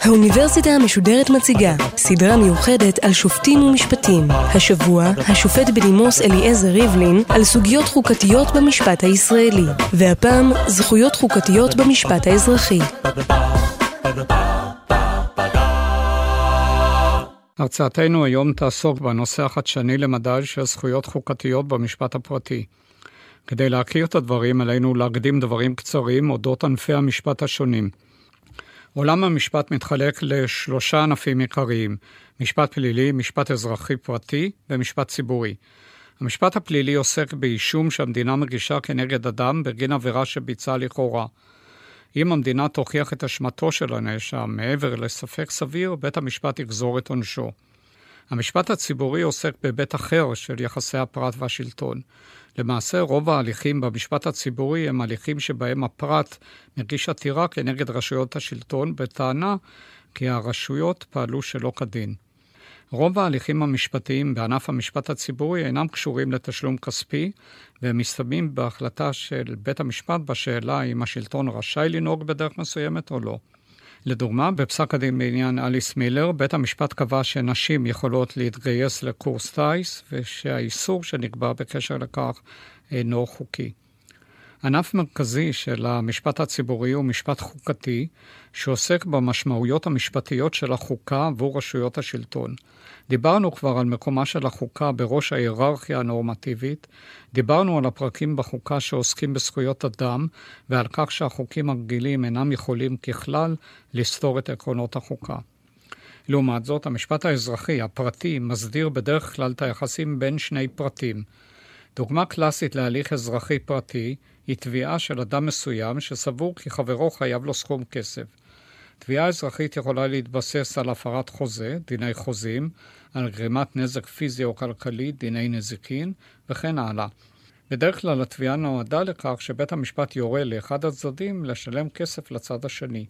האוניברסיטה המשודרת מציגה סדרה מיוחדת על שופטים ומשפטים. השבוע, השופט בדימוס אליעזר ריבלין על סוגיות חוקתיות במשפט הישראלי. והפעם, זכויות חוקתיות במשפט האזרחי. הרצאתנו היום תעסוק בנושא החדשני למדי של זכויות חוקתיות במשפט הפרטי. כדי להכיר את הדברים, עלינו להקדים דברים קצרים אודות ענפי המשפט השונים. עולם המשפט מתחלק לשלושה ענפים עיקריים, משפט פלילי, משפט אזרחי פרטי ומשפט ציבורי. המשפט הפלילי עוסק באישום שהמדינה מגישה כנגד אדם בגין עבירה שביצע לכאורה. אם המדינה תוכיח את אשמתו של הנאשם מעבר לספק סביר, בית המשפט יגזור את עונשו. המשפט הציבורי עוסק בהיבט אחר של יחסי הפרט והשלטון. למעשה, רוב ההליכים במשפט הציבורי הם הליכים שבהם הפרט מגיש עתירה כנגד רשויות השלטון, בטענה כי הרשויות פעלו שלא כדין. רוב ההליכים המשפטיים בענף המשפט הציבורי אינם קשורים לתשלום כספי, והם מסתיימים בהחלטה של בית המשפט בשאלה אם השלטון רשאי לנהוג בדרך מסוימת או לא. לדוגמה, בפסק הדין בעניין אליס מילר, בית המשפט קבע שנשים יכולות להתגייס לקורס טיס, ושהאיסור שנקבע בקשר לכך אינו חוקי. ענף מרכזי של המשפט הציבורי הוא משפט חוקתי, שעוסק במשמעויות המשפטיות של החוקה עבור רשויות השלטון. דיברנו כבר על מקומה של החוקה בראש ההיררכיה הנורמטיבית, דיברנו על הפרקים בחוקה שעוסקים בזכויות אדם, ועל כך שהחוקים הרגילים אינם יכולים ככלל לסתור את עקרונות החוקה. לעומת זאת, המשפט האזרחי, הפרטי, מסדיר בדרך כלל את היחסים בין שני פרטים. דוגמה קלאסית להליך אזרחי פרטי היא תביעה של אדם מסוים שסבור כי חברו חייב לו סכום כסף. תביעה אזרחית יכולה להתבסס על הפרת חוזה, דיני חוזים, על גרימת נזק פיזי או כלכלי, דיני נזיקין, וכן הלאה. בדרך כלל התביעה נועדה לכך שבית המשפט יורה לאחד הצדדים לשלם כסף לצד השני.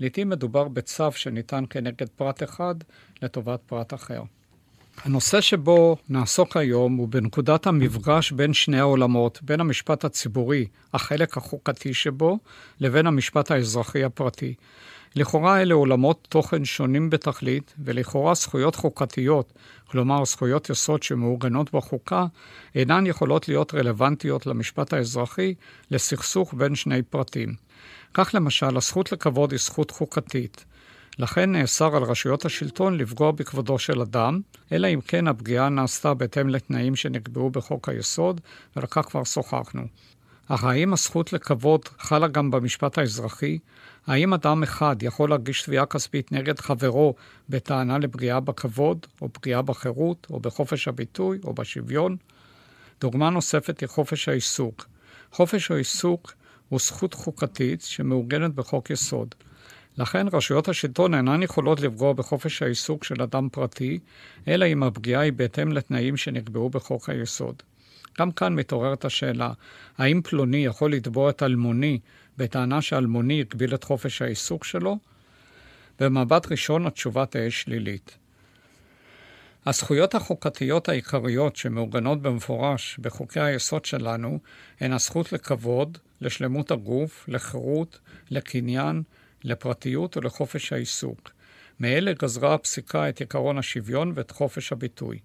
לעתים מדובר בצו שניתן כנגד פרט אחד לטובת פרט אחר. הנושא שבו נעסוק היום הוא בנקודת המפגש בין שני העולמות, בין המשפט הציבורי, החלק החוקתי שבו, לבין המשפט האזרחי הפרטי. לכאורה אלה עולמות תוכן שונים בתכלית, ולכאורה זכויות חוקתיות, כלומר זכויות יסוד שמעוגנות בחוקה, אינן יכולות להיות רלוונטיות למשפט האזרחי לסכסוך בין שני פרטים. כך למשל, הזכות לכבוד היא זכות חוקתית. לכן נאסר על רשויות השלטון לפגוע בכבודו של אדם, אלא אם כן הפגיעה נעשתה בהתאם לתנאים שנקבעו בחוק היסוד, ועל כך כבר שוחחנו. אך האם הזכות לכבוד חלה גם במשפט האזרחי? האם אדם אחד יכול להגיש תביעה כספית נגד חברו בטענה לפגיעה בכבוד, או פגיעה בחירות, או בחופש הביטוי, או בשוויון? דוגמה נוספת היא חופש העיסוק. חופש העיסוק הוא זכות חוקתית שמעוגנת בחוק יסוד. לכן רשויות השלטון אינן יכולות לפגוע בחופש העיסוק של אדם פרטי, אלא אם הפגיעה היא בהתאם לתנאים שנקבעו בחוק היסוד. גם כאן מתעוררת השאלה, האם פלוני יכול לתבוע את אלמוני בטענה שאלמוני הגביל את חופש העיסוק שלו? במבט ראשון התשובה תהא שלילית. הזכויות החוקתיות העיקריות שמעוגנות במפורש בחוקי היסוד שלנו הן הזכות לכבוד, לשלמות הגוף, לחירות, לקניין, לפרטיות ולחופש העיסוק. מאלה גזרה הפסיקה את עקרון השוויון ואת חופש הביטוי.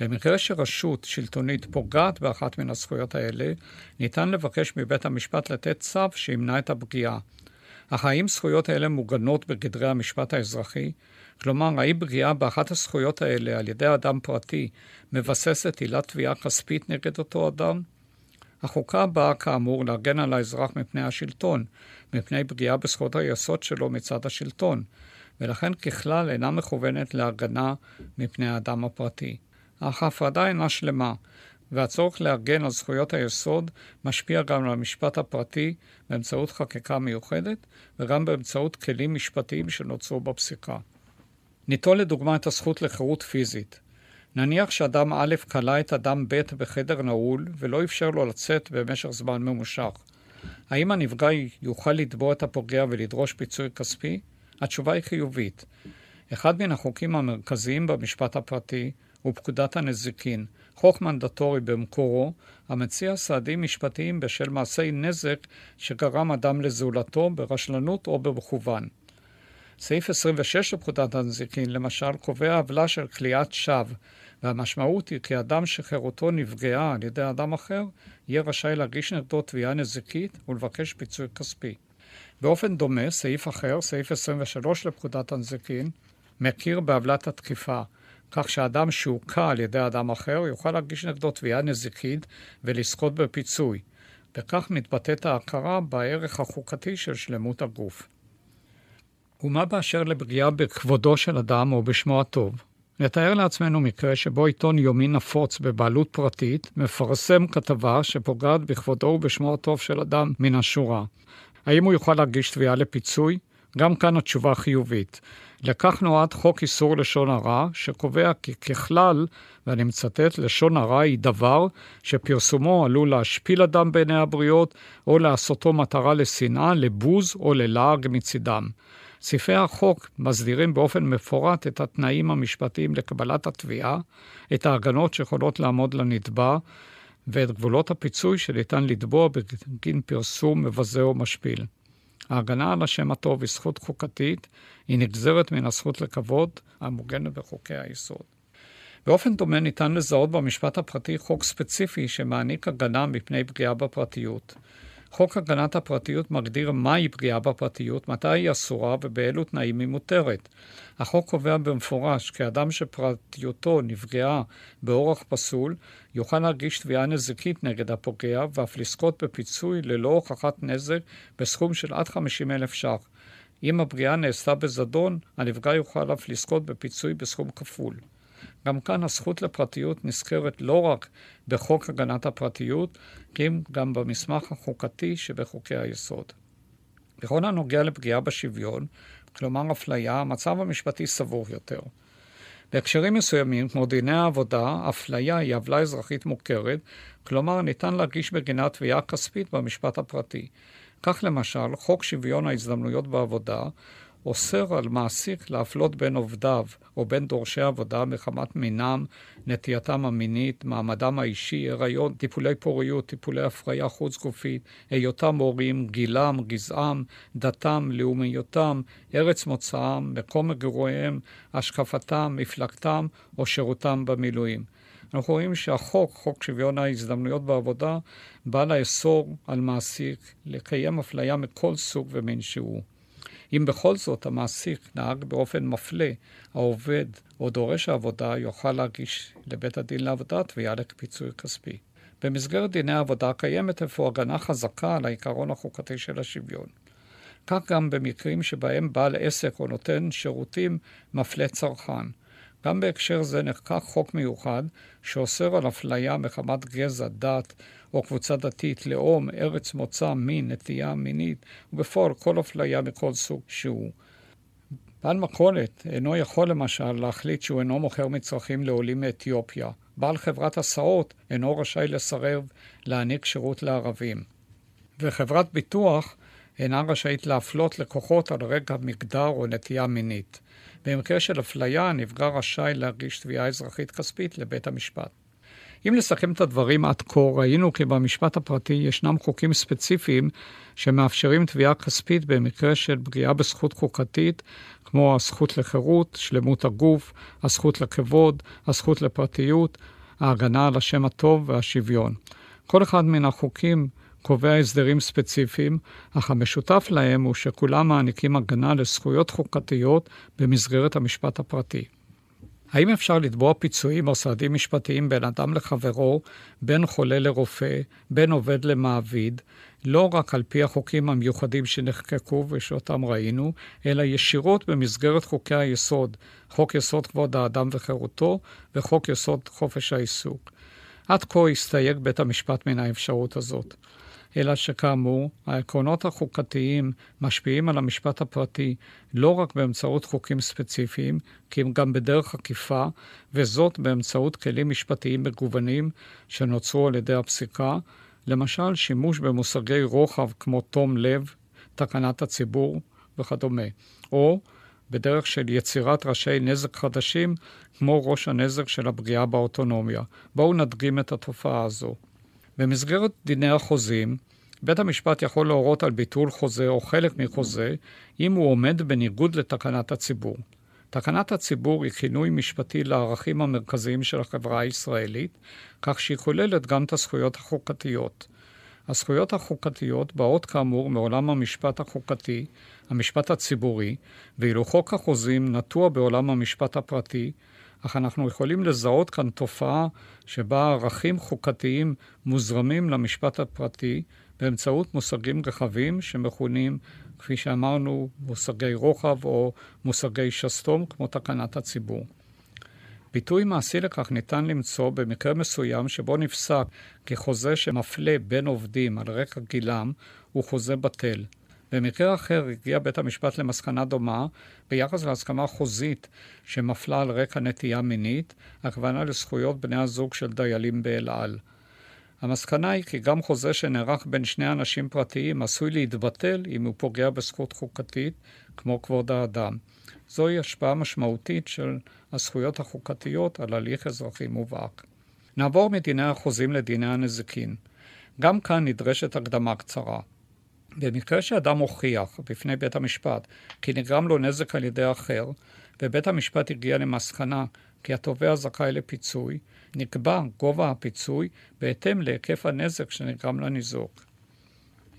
במקרה שרשות שלטונית פוגעת באחת מן הזכויות האלה, ניתן לבקש מבית המשפט לתת צו שימנע את הפגיעה. אך האם זכויות אלה מוגנות בגדרי המשפט האזרחי? כלומר, האם פגיעה באחת הזכויות האלה על ידי אדם פרטי מבססת עילת תביעה כספית נגד אותו אדם? החוקה באה כאמור להגן על האזרח מפני השלטון, מפני פגיעה בזכויות היסוד שלו מצד השלטון, ולכן ככלל אינה מכוונת להגנה מפני האדם הפרטי. אך ההפרדה אינה שלמה, והצורך להגן על זכויות היסוד משפיע גם על המשפט הפרטי באמצעות חקיקה מיוחדת וגם באמצעות כלים משפטיים שנוצרו בפסיקה. ניטול לדוגמה את הזכות לחירות פיזית. נניח שאדם א' כלא את אדם ב' בחדר נעול ולא אפשר לו לצאת במשך זמן ממושך. האם הנפגע יוכל לתבוע את הפוגע ולדרוש פיצוי כספי? התשובה היא חיובית. אחד מן החוקים המרכזיים במשפט הפרטי ופקודת הנזיקין, חוק מנדטורי במקורו, המציע סעדים משפטיים בשל מעשי נזק שגרם אדם לזולתו ברשלנות או במכוון. סעיף 26 לפקודת הנזיקין, למשל, קובע עוולה של כליאת שווא, והמשמעות היא כי אדם שחירותו נפגעה על ידי אדם אחר, יהיה רשאי להגיש נגדו תביעה נזיקית ולבקש פיצוי כספי. באופן דומה, סעיף אחר, סעיף 23 לפקודת הנזיקין, מכיר בעוולת התקיפה, כך שאדם שהוכה על ידי אדם אחר יוכל להגיש נגדו תביעה נזיקית ולזכות בפיצוי. בכך מתבטאת ההכרה בערך החוקתי של שלמות הגוף. ומה באשר לפגיעה בכבודו של אדם או בשמו הטוב? נתאר לעצמנו מקרה שבו עיתון יומי נפוץ בבעלות פרטית מפרסם כתבה שפוגעת בכבודו ובשמו הטוב של אדם מן השורה. האם הוא יוכל להגיש תביעה לפיצוי? גם כאן התשובה חיובית. לכך נועד חוק איסור לשון הרע, שקובע כי ככלל, ואני מצטט, לשון הרע היא דבר שפרסומו עלול להשפיל אדם בעיני הבריות, או לעשותו מטרה לשנאה, לבוז או ללעג מצידם. סעיפי החוק מסדירים באופן מפורט את התנאים המשפטיים לקבלת התביעה, את ההגנות שיכולות לעמוד לנתבע, ואת גבולות הפיצוי שניתן לתבוע בגין פרסום מבזה או משפיל. ההגנה על השם הטוב היא זכות חוקתית, היא נגזרת מן הזכות לכבוד המוגנת בחוקי היסוד. באופן דומה ניתן לזהות במשפט הפרטי חוק ספציפי שמעניק הגנה מפני פגיעה בפרטיות. חוק הגנת הפרטיות מגדיר מהי פגיעה בפרטיות, מתי היא אסורה ובאילו תנאים היא מותרת. החוק קובע במפורש כי אדם שפרטיותו נפגעה באורח פסול, יוכל להגיש תביעה נזיקית נגד הפוגע ואף לזכות בפיצוי ללא הוכחת נזק בסכום של עד 50 אלף ש"ח. אם הפגיעה נעשתה בזדון, הנפגע יוכל אף לזכות בפיצוי בסכום כפול. גם כאן הזכות לפרטיות נזכרת לא רק בחוק הגנת הפרטיות, כי גם במסמך החוקתי שבחוקי היסוד. בכל הנוגע לפגיעה בשוויון, כלומר אפליה, המצב המשפטי סבור יותר. בהקשרים מסוימים, כמו דיני העבודה, אפליה היא עוולה אזרחית מוכרת, כלומר ניתן להגיש בגינה תביעה כספית במשפט הפרטי. כך למשל, חוק שוויון ההזדמנויות בעבודה אוסר על מעסיק להפלות בין עובדיו או בין דורשי עבודה מחמת מינם, נטייתם המינית, מעמדם האישי, הריון, טיפולי פוריות, טיפולי הפריה חוץ גופית, היותם הורים, גילם, גזעם, דתם, לאומיותם, ארץ מוצאם, מקום מגוריהם, השקפתם, מפלגתם או שירותם במילואים. אנחנו רואים שהחוק, חוק שוויון ההזדמנויות בעבודה, בא לאסור על מעסיק לקיים אפליה מכל סוג ומין שהוא. אם בכל זאת המעסיק נהג באופן מפלה, העובד או דורש העבודה יוכל להגיש לבית הדין לעבודה תביעה לפיצוי כספי. במסגרת דיני העבודה קיימת אפוא הגנה חזקה על העיקרון החוקתי של השוויון. כך גם במקרים שבהם בעל עסק או נותן שירותים מפלה צרכן. גם בהקשר זה נחקק חוק מיוחד שאוסר על אפליה מחמת גזע, דת או קבוצה דתית, לאום, ארץ מוצא, מין, נטייה מינית, ובפועל כל אפליה מכל סוג שהוא. בעל מכולת אינו יכול למשל להחליט שהוא אינו מוכר מצרכים לעולים מאתיופיה. בעל חברת הסעות אינו רשאי לסרב להעניק שירות לערבים. וחברת ביטוח אינה רשאית להפלות לקוחות על רקע מגדר או נטייה מינית. במקרה של אפליה, הנפגע רשאי להגיש תביעה אזרחית כספית לבית המשפט. אם לסכם את הדברים עד כה, ראינו כי במשפט הפרטי ישנם חוקים ספציפיים שמאפשרים תביעה כספית במקרה של פגיעה בזכות חוקתית, כמו הזכות לחירות, שלמות הגוף, הזכות לכבוד, הזכות לפרטיות, ההגנה על השם הטוב והשוויון. כל אחד מן החוקים קובע הסדרים ספציפיים, אך המשותף להם הוא שכולם מעניקים הגנה לזכויות חוקתיות במסגרת המשפט הפרטי. האם אפשר לתבוע פיצויים או סעדים משפטיים בין אדם לחברו, בין חולה לרופא, בין עובד למעביד, לא רק על פי החוקים המיוחדים שנחקקו ושאותם ראינו, אלא ישירות במסגרת חוקי היסוד, חוק יסוד כבוד האדם וחירותו וחוק יסוד חופש העיסוק. עד כה הסתייג בית המשפט מן האפשרות הזאת. אלא שכאמור, העקרונות החוקתיים משפיעים על המשפט הפרטי לא רק באמצעות חוקים ספציפיים, כי הם גם בדרך עקיפה, וזאת באמצעות כלים משפטיים מגוונים שנוצרו על ידי הפסיקה, למשל שימוש במושגי רוחב כמו תום לב, תקנת הציבור וכדומה, או בדרך של יצירת ראשי נזק חדשים, כמו ראש הנזק של הפגיעה באוטונומיה. בואו נדגים את התופעה הזו. במסגרת דיני החוזים, בית המשפט יכול להורות על ביטול חוזה או חלק מחוזה, אם הוא עומד בניגוד לתקנת הציבור. תקנת הציבור היא כינוי משפטי לערכים המרכזיים של החברה הישראלית, כך שהיא כוללת גם את הזכויות החוקתיות. הזכויות החוקתיות באות כאמור מעולם המשפט החוקתי, המשפט הציבורי, ואילו חוק החוזים נטוע בעולם המשפט הפרטי, אך אנחנו יכולים לזהות כאן תופעה שבה ערכים חוקתיים מוזרמים למשפט הפרטי באמצעות מושגים רחבים שמכונים, כפי שאמרנו, מושגי רוחב או מושגי שסתום, כמו תקנת הציבור. ביטוי מעשי לכך ניתן למצוא במקרה מסוים שבו נפסק כי חוזה שמפלה בין עובדים על רקע גילם הוא חוזה בטל. במקרה אחר הגיע בית המשפט למסקנה דומה ביחס להסכמה חוזית שמפלה על רקע נטייה מינית, הכוונה לזכויות בני הזוג של דיילים באל על. המסקנה היא כי גם חוזה שנערך בין שני אנשים פרטיים עשוי להתבטל אם הוא פוגע בזכות חוקתית, כמו כבוד האדם. זוהי השפעה משמעותית של הזכויות החוקתיות על הליך אזרחי מובהק. נעבור מדיני החוזים לדיני הנזיקין. גם כאן נדרשת הקדמה קצרה. במקרה שאדם הוכיח בפני בית המשפט כי נגרם לו נזק על ידי אחר, ובית המשפט הגיע למסקנה כי התובע זכאי לפיצוי, נקבע גובה הפיצוי בהתאם להיקף הנזק שנגרם לניזוק.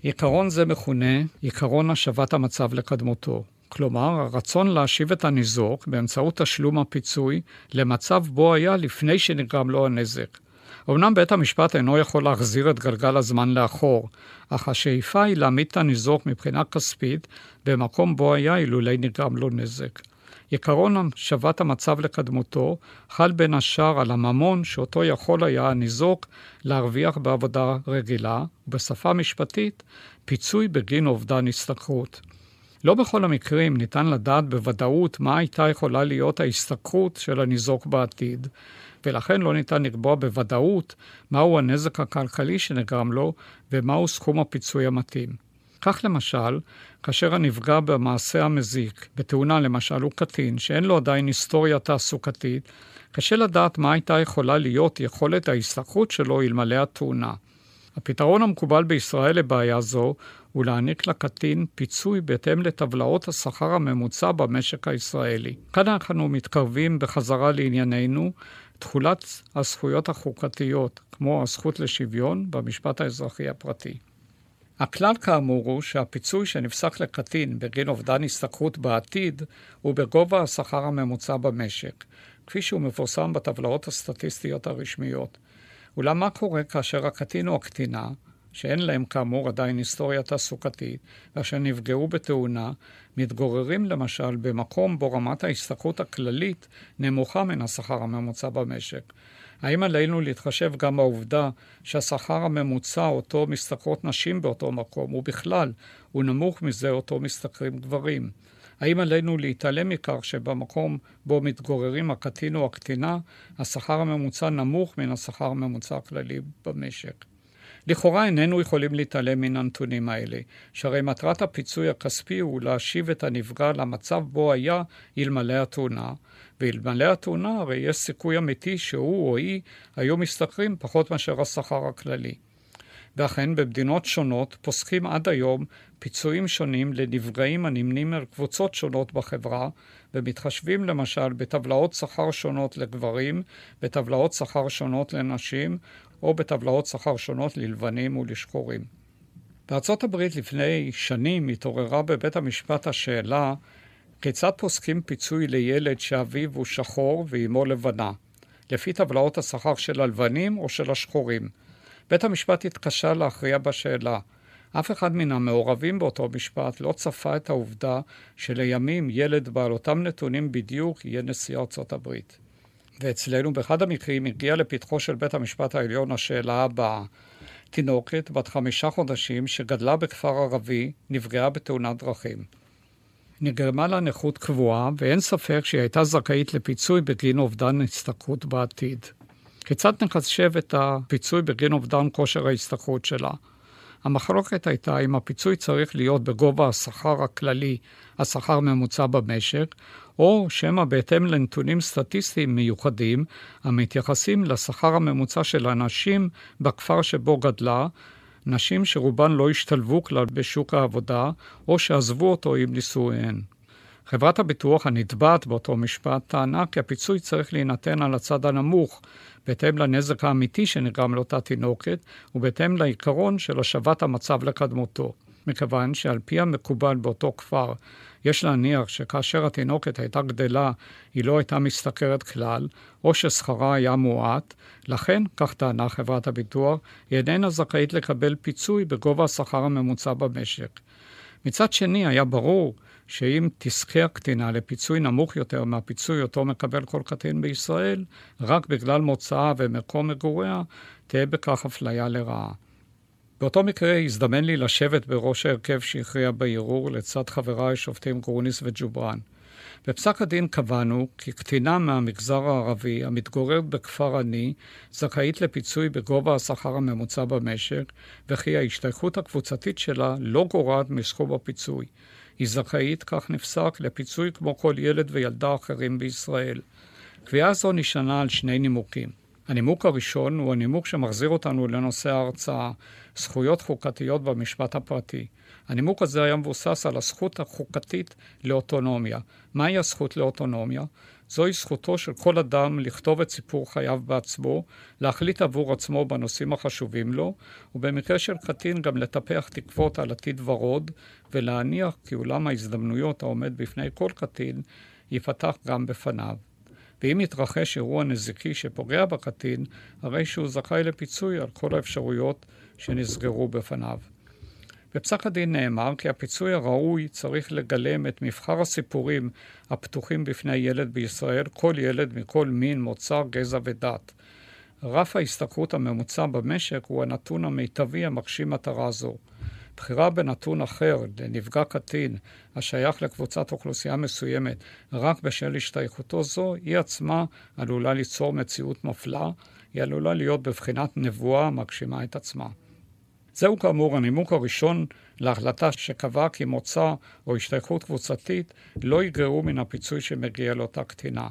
עיקרון זה מכונה עיקרון השבת המצב לקדמותו. כלומר, הרצון להשיב את הניזוק באמצעות תשלום הפיצוי למצב בו היה לפני שנגרם לו הנזק. אמנם בית המשפט אינו יכול להחזיר את גלגל הזמן לאחור, אך השאיפה היא להעמיד את הניזוק מבחינה כספית במקום בו היה אילולי נגרם לו נזק. עקרון השבת המצב לקדמותו חל בין השאר על הממון שאותו יכול היה הניזוק להרוויח בעבודה רגילה, ובשפה משפטית, פיצוי בגין אובדן השתכרות. לא בכל המקרים ניתן לדעת בוודאות מה הייתה יכולה להיות ההשתכרות של הניזוק בעתיד, ולכן לא ניתן לקבוע בוודאות מהו הנזק הכלכלי שנגרם לו ומהו סכום הפיצוי המתאים. כך למשל, כאשר הנפגע במעשה המזיק, בתאונה למשל, הוא קטין, שאין לו עדיין היסטוריה תעסוקתית, קשה לדעת מה הייתה יכולה להיות יכולת ההשתכרות שלו אלמלא התאונה. הפתרון המקובל בישראל לבעיה זו הוא להעניק לקטין פיצוי בהתאם לטבלאות השכר הממוצע במשק הישראלי. כאן אנחנו מתקרבים בחזרה לענייננו, תכולת הזכויות החוקתיות, כמו הזכות לשוויון, במשפט האזרחי הפרטי. הכלל כאמור הוא שהפיצוי שנפסק לקטין בגין אובדן השתכרות בעתיד הוא בגובה השכר הממוצע במשק, כפי שהוא מפורסם בטבלאות הסטטיסטיות הרשמיות. אולם מה קורה כאשר הקטין או הקטינה, שאין להם כאמור עדיין היסטוריה תעסוקתית, ואשר נפגעו בתאונה, מתגוררים למשל במקום בו רמת ההשתכרות הכללית נמוכה מן השכר הממוצע במשק. האם עלינו להתחשב גם בעובדה שהשכר הממוצע אותו משתכרות נשים באותו מקום, ובכלל, הוא נמוך מזה אותו משתכרים גברים? האם עלינו להתעלם מכך שבמקום בו מתגוררים הקטין או הקטינה, השכר הממוצע נמוך מן השכר הממוצע הכללי במשק? לכאורה איננו יכולים להתעלם מן הנתונים האלה, שהרי מטרת הפיצוי הכספי הוא להשיב את הנפגע למצב בו היה אלמלא התאונה, ואלמלא התאונה הרי יש סיכוי אמיתי שהוא או היא היו משתכרים פחות מאשר השכר הכללי. ואכן, במדינות שונות פוסקים עד היום פיצויים שונים לנפגעים הנמנים על קבוצות שונות בחברה, ומתחשבים למשל בטבלאות שכר שונות לגברים, בטבלאות שכר שונות לנשים, או בטבלאות שכר שונות ללבנים ולשחורים. בארצות הברית לפני שנים התעוררה בבית המשפט השאלה כיצד פוסקים פיצוי לילד שאביו הוא שחור ואימו לבנה, לפי טבלאות השכר של הלבנים או של השחורים. בית המשפט התקשה להכריע בשאלה. אף אחד מן המעורבים באותו משפט לא צפה את העובדה שלימים ילד בעל אותם נתונים בדיוק יהיה נשיא ארצות הברית. ואצלנו באחד המקרים הגיעה לפתחו של בית המשפט העליון השאלה הבאה: תינוקת בת חמישה חודשים שגדלה בכפר ערבי נפגעה בתאונת דרכים. נגרמה לה נכות קבועה, ואין ספק שהיא הייתה זכאית לפיצוי בגין אובדן השתכרות בעתיד. כיצד נחשב את הפיצוי בגין אובדן כושר ההשתכרות שלה? המחלוקת הייתה אם הפיצוי צריך להיות בגובה השכר הכללי, השכר הממוצע במשק, או שמא בהתאם לנתונים סטטיסטיים מיוחדים המתייחסים לשכר הממוצע של הנשים בכפר שבו גדלה, נשים שרובן לא השתלבו כלל בשוק העבודה, או שעזבו אותו עם נישואיהן. חברת הביטוח הנתבעת באותו משפט טענה כי הפיצוי צריך להינתן על הצד הנמוך, בהתאם לנזק האמיתי שנגרם לאותה תינוקת, ובהתאם לעיקרון של השבת המצב לקדמותו. מכיוון שעל פי המקובל באותו כפר, יש להניח שכאשר התינוקת הייתה גדלה, היא לא הייתה משתכרת כלל, או ששכרה היה מועט, לכן, כך טענה חברת הביטוח, היא איננה זכאית לקבל פיצוי בגובה השכר הממוצע במשק. מצד שני, היה ברור שאם תזכה הקטינה לפיצוי נמוך יותר מהפיצוי אותו מקבל כל קטין בישראל, רק בגלל מוצאה ומקום מגוריה, תהיה בכך אפליה לרעה. באותו מקרה הזדמן לי לשבת בראש ההרכב שהכריע בערעור לצד חבריי שופטים גרוניס וג'ובראן. בפסק הדין קבענו כי קטינה מהמגזר הערבי המתגוררת בכפר עני זכאית לפיצוי בגובה השכר הממוצע במשק, וכי ההשתייכות הקבוצתית שלה לא גורעת מסכום הפיצוי. היא זכאית, כך נפסק, לפיצוי כמו כל ילד וילדה אחרים בישראל. קביעה זו נשענה על שני נימוקים. הנימוק הראשון הוא הנימוק שמחזיר אותנו לנושא ההרצאה, זכויות חוקתיות במשפט הפרטי. הנימוק הזה היה מבוסס על הזכות החוקתית לאוטונומיה. מהי הזכות לאוטונומיה? זוהי זכותו של כל אדם לכתוב את סיפור חייו בעצמו, להחליט עבור עצמו בנושאים החשובים לו, ובמקרה של קטין גם לטפח תקוות על עתיד ורוד, ולהניח כי אולם ההזדמנויות העומד בפני כל קטין ייפתח גם בפניו. ואם יתרחש אירוע נזיקי שפוגע בקטין, הרי שהוא זכאי לפיצוי על כל האפשרויות שנסגרו בפניו. בפסק הדין נאמר כי הפיצוי הראוי צריך לגלם את מבחר הסיפורים הפתוחים בפני ילד בישראל, כל ילד מכל מין, מוצא, גזע ודת. רף ההשתכרות הממוצע במשק הוא הנתון המיטבי המגשים מטרה זו. בחירה בנתון אחר לנפגע קטין השייך לקבוצת אוכלוסייה מסוימת רק בשל השתייכותו זו, היא עצמה עלולה ליצור מציאות מפלה, היא עלולה להיות בבחינת נבואה המגשימה את עצמה. זהו כאמור הנימוק הראשון להחלטה שקבעה כי מוצא או השתייכות קבוצתית לא יגרעו מן הפיצוי שמגיע לאותה קטינה.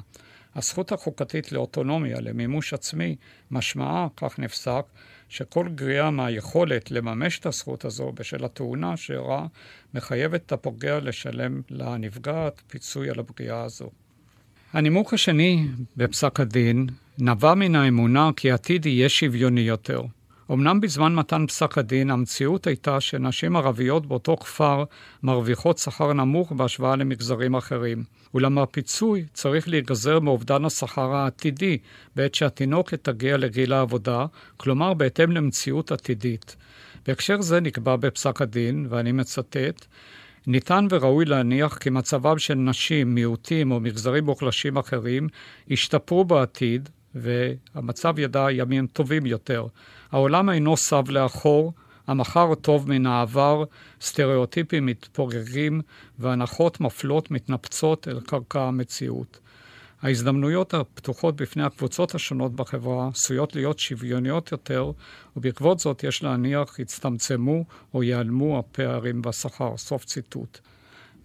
הזכות החוקתית לאוטונומיה, למימוש עצמי, משמעה, כך נפסק, שכל גריעה מהיכולת לממש את הזכות הזו בשל התאונה שאירעה, מחייבת את הפוגע לשלם לנפגעת פיצוי על הפגיעה הזו. הנימוק השני בפסק הדין נבע מן האמונה כי העתיד יהיה שוויוני יותר. אמנם בזמן מתן פסק הדין, המציאות הייתה שנשים ערביות באותו כפר מרוויחות שכר נמוך בהשוואה למגזרים אחרים. אולם הפיצוי צריך להיגזר מאובדן השכר העתידי בעת שהתינוקת תגיע לגיל העבודה, כלומר בהתאם למציאות עתידית. בהקשר זה נקבע בפסק הדין, ואני מצטט, ניתן וראוי להניח כי מצבם של נשים, מיעוטים או מגזרים מוחלשים אחרים ישתפרו בעתיד, והמצב ידע ימים טובים יותר. העולם אינו סב לאחור, המחר טוב מן העבר, סטריאוטיפים מתפוגגים והנחות מפלות מתנפצות אל קרקע המציאות. ההזדמנויות הפתוחות בפני הקבוצות השונות בחברה עשויות להיות שוויוניות יותר, ובעקבות זאת יש להניח יצטמצמו או ייעלמו הפערים בשכר. סוף ציטוט.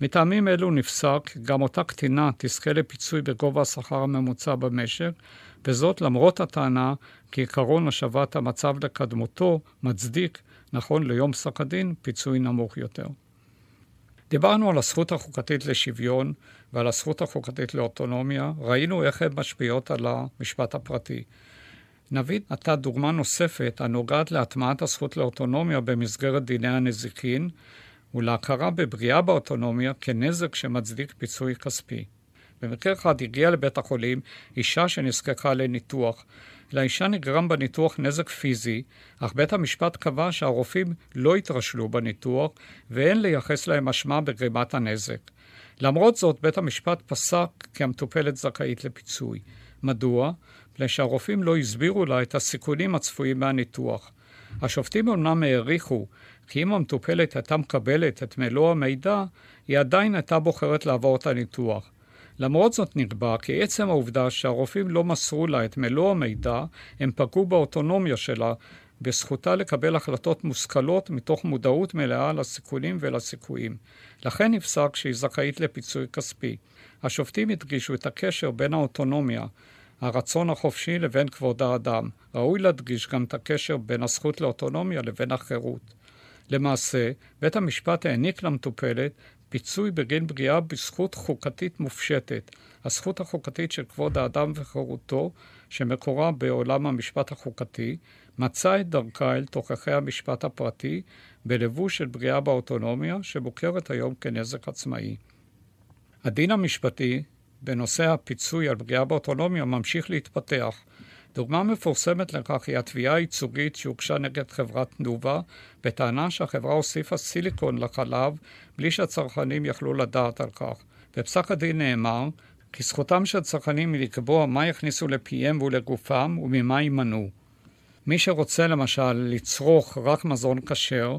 מטעמים אלו נפסק גם אותה קטינה תזכה לפיצוי בגובה השכר הממוצע במשק, וזאת למרות הטענה כי עקרון השבת המצב לקדמותו מצדיק, נכון ליום פסק הדין, פיצוי נמוך יותר. דיברנו על הזכות החוקתית לשוויון ועל הזכות החוקתית לאוטונומיה, ראינו איך הן משפיעות על המשפט הפרטי. נביא עתה דוגמה נוספת הנוגעת להטמעת הזכות לאוטונומיה במסגרת דיני הנזיקין ולהכרה בפגיעה באוטונומיה כנזק שמצדיק פיצוי כספי. במקרה אחד הגיעה לבית החולים אישה שנזקקה לניתוח. לאישה נגרם בניתוח נזק פיזי, אך בית המשפט קבע שהרופאים לא התרשלו בניתוח ואין לייחס להם אשמה בגרימת הנזק. למרות זאת, בית המשפט פסק כי המטופלת זכאית לפיצוי. מדוע? מפני שהרופאים לא הסבירו לה את הסיכונים הצפויים מהניתוח. השופטים אומנם העריכו כי אם המטופלת הייתה מקבלת את מלוא המידע, היא עדיין הייתה בוחרת לעבור את הניתוח. למרות זאת נקבע כי עצם העובדה שהרופאים לא מסרו לה את מלוא המידע, הם פגעו באוטונומיה שלה בזכותה לקבל החלטות מושכלות מתוך מודעות מלאה לסיכונים ולסיכויים. לכן נפסק שהיא זכאית לפיצוי כספי. השופטים הדגישו את הקשר בין האוטונומיה, הרצון החופשי לבין כבוד האדם. ראוי להדגיש גם את הקשר בין הזכות לאוטונומיה לבין החירות. למעשה, בית המשפט העניק למטופלת פיצוי בגין פגיעה בזכות חוקתית מופשטת, הזכות החוקתית של כבוד האדם וחירותו, שמקורה בעולם המשפט החוקתי, מצא את דרכה אל תוככי המשפט הפרטי בלבוש של פגיעה באוטונומיה, שמוכרת היום כנזק עצמאי. הדין המשפטי בנושא הפיצוי על פגיעה באוטונומיה ממשיך להתפתח. דוגמה מפורסמת לכך היא התביעה הייצוגית שהוגשה נגד חברת תנובה, בטענה שהחברה הוסיפה סיליקון לחלב בלי שהצרכנים יכלו לדעת על כך. בפסק הדין נאמר כי זכותם של הצרכנים היא לקבוע מה יכניסו לפיהם ולגופם וממה יימנעו. מי שרוצה למשל לצרוך רק מזון כשר,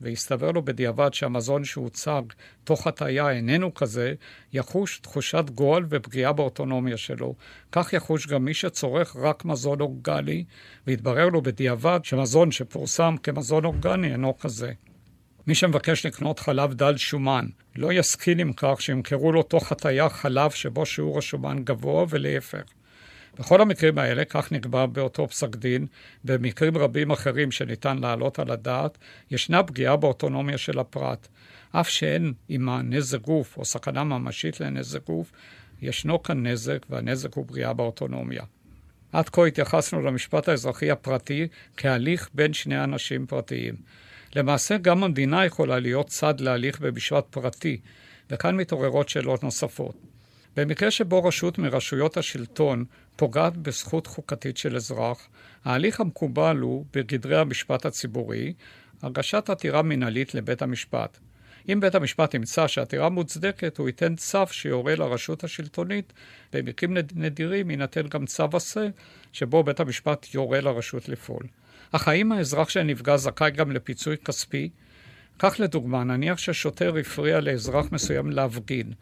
והסתבר לו בדיעבד שהמזון שהוצג תוך הטעיה איננו כזה, יחוש תחושת גועל ופגיעה באוטונומיה שלו. כך יחוש גם מי שצורך רק מזון אורגני, והתברר לו בדיעבד שמזון שפורסם כמזון אורגני אינו כזה. מי שמבקש לקנות חלב דל שומן לא יסכים עם כך שימכרו לו תוך הטעיה חלב שבו שיעור השומן גבוה ולהפך. בכל המקרים האלה, כך נקבע באותו פסק דין, במקרים רבים אחרים שניתן להעלות על הדעת, ישנה פגיעה באוטונומיה של הפרט. אף שאין עימה נזק גוף או סכנה ממשית לנזק גוף, ישנו כאן נזק, והנזק הוא פגיעה באוטונומיה. עד כה התייחסנו למשפט האזרחי הפרטי כהליך בין שני אנשים פרטיים. למעשה, גם המדינה יכולה להיות צד להליך במשפט פרטי, וכאן מתעוררות שאלות נוספות. במקרה שבו רשות מרשויות השלטון פוגעת בזכות חוקתית של אזרח, ההליך המקובל הוא, בגדרי המשפט הציבורי, הגשת עתירה מינהלית לבית המשפט. אם בית המשפט ימצא שהעתירה מוצדקת, הוא ייתן צו שיורה לרשות השלטונית. במקרים נדירים יינתן גם צו עשה, שבו בית המשפט יורה לרשות לפעול. אך האם האזרח שנפגע זכאי גם לפיצוי כספי? כך לדוגמה, נניח ששוטר הפריע לאזרח מסוים להפגין.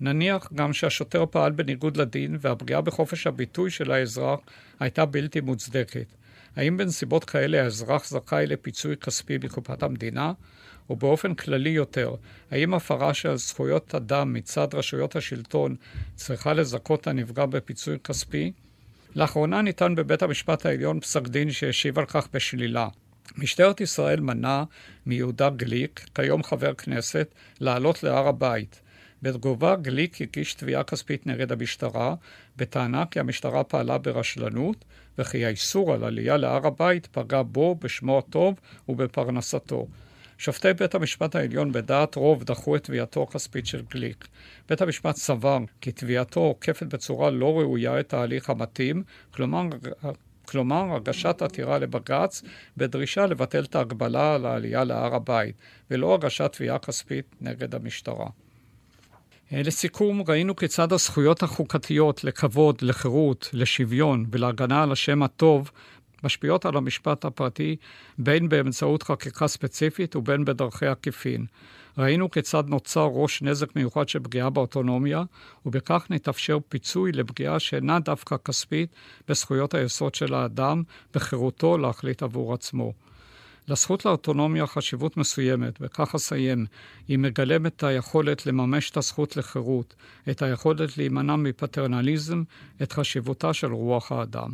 נניח גם שהשוטר פעל בניגוד לדין והפגיעה בחופש הביטוי של האזרח הייתה בלתי מוצדקת. האם בנסיבות כאלה האזרח זכאי לפיצוי כספי מקופת המדינה? ובאופן כללי יותר, האם הפרה של זכויות אדם מצד רשויות השלטון צריכה לזכות הנפגע בפיצוי כספי? לאחרונה ניתן בבית המשפט העליון פסק דין שהשיב על כך בשלילה. משטרת ישראל מנעה מיהודה גליק, כיום חבר כנסת, לעלות להר הבית. בתגובה גליק הגיש תביעה כספית נגד המשטרה, בטענה כי המשטרה פעלה ברשלנות, וכי האיסור על עלייה להר הבית פגע בו, בשמו הטוב ובפרנסתו. שופטי בית המשפט העליון בדעת רוב דחו את תביעתו הכספית של גליק. בית המשפט סבר כי תביעתו עוקפת בצורה לא ראויה את ההליך המתאים, כלומר כלומר הגשת עתירה לבג"ץ בדרישה לבטל את ההגבלה על העלייה להר הבית, ולא הגשת תביעה כספית נגד המשטרה. אה, לסיכום, ראינו כיצד הזכויות החוקתיות לכבוד, לחירות, לשוויון ולהגנה על השם הטוב משפיעות על המשפט הפרטי בין באמצעות חקיקה ספציפית ובין בדרכי עקיפין. ראינו כיצד נוצר ראש נזק מיוחד של פגיעה באוטונומיה, ובכך נתאפשר פיצוי לפגיעה שאינה דווקא כספית בזכויות היסוד של האדם, בחירותו להחליט עבור עצמו. לזכות לאוטונומיה חשיבות מסוימת, וכך אסיים, היא מגלמת את היכולת לממש את הזכות לחירות, את היכולת להימנע מפטרנליזם, את חשיבותה של רוח האדם.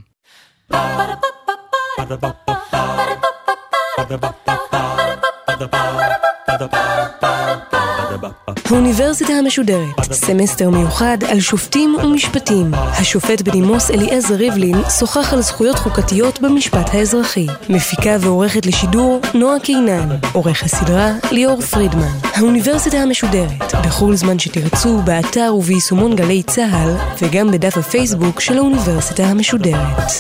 האוניברסיטה המשודרת, סמסטר מיוחד על שופטים ומשפטים. השופט בדימוס אליעזר ריבלין שוחח על זכויות חוקתיות במשפט האזרחי. מפיקה ועורכת לשידור נועה קינן. עורך הסדרה ליאור פרידמן. האוניברסיטה המשודרת, בכל זמן שתרצו, באתר וביישומון גלי צה"ל, וגם בדף הפייסבוק של האוניברסיטה המשודרת.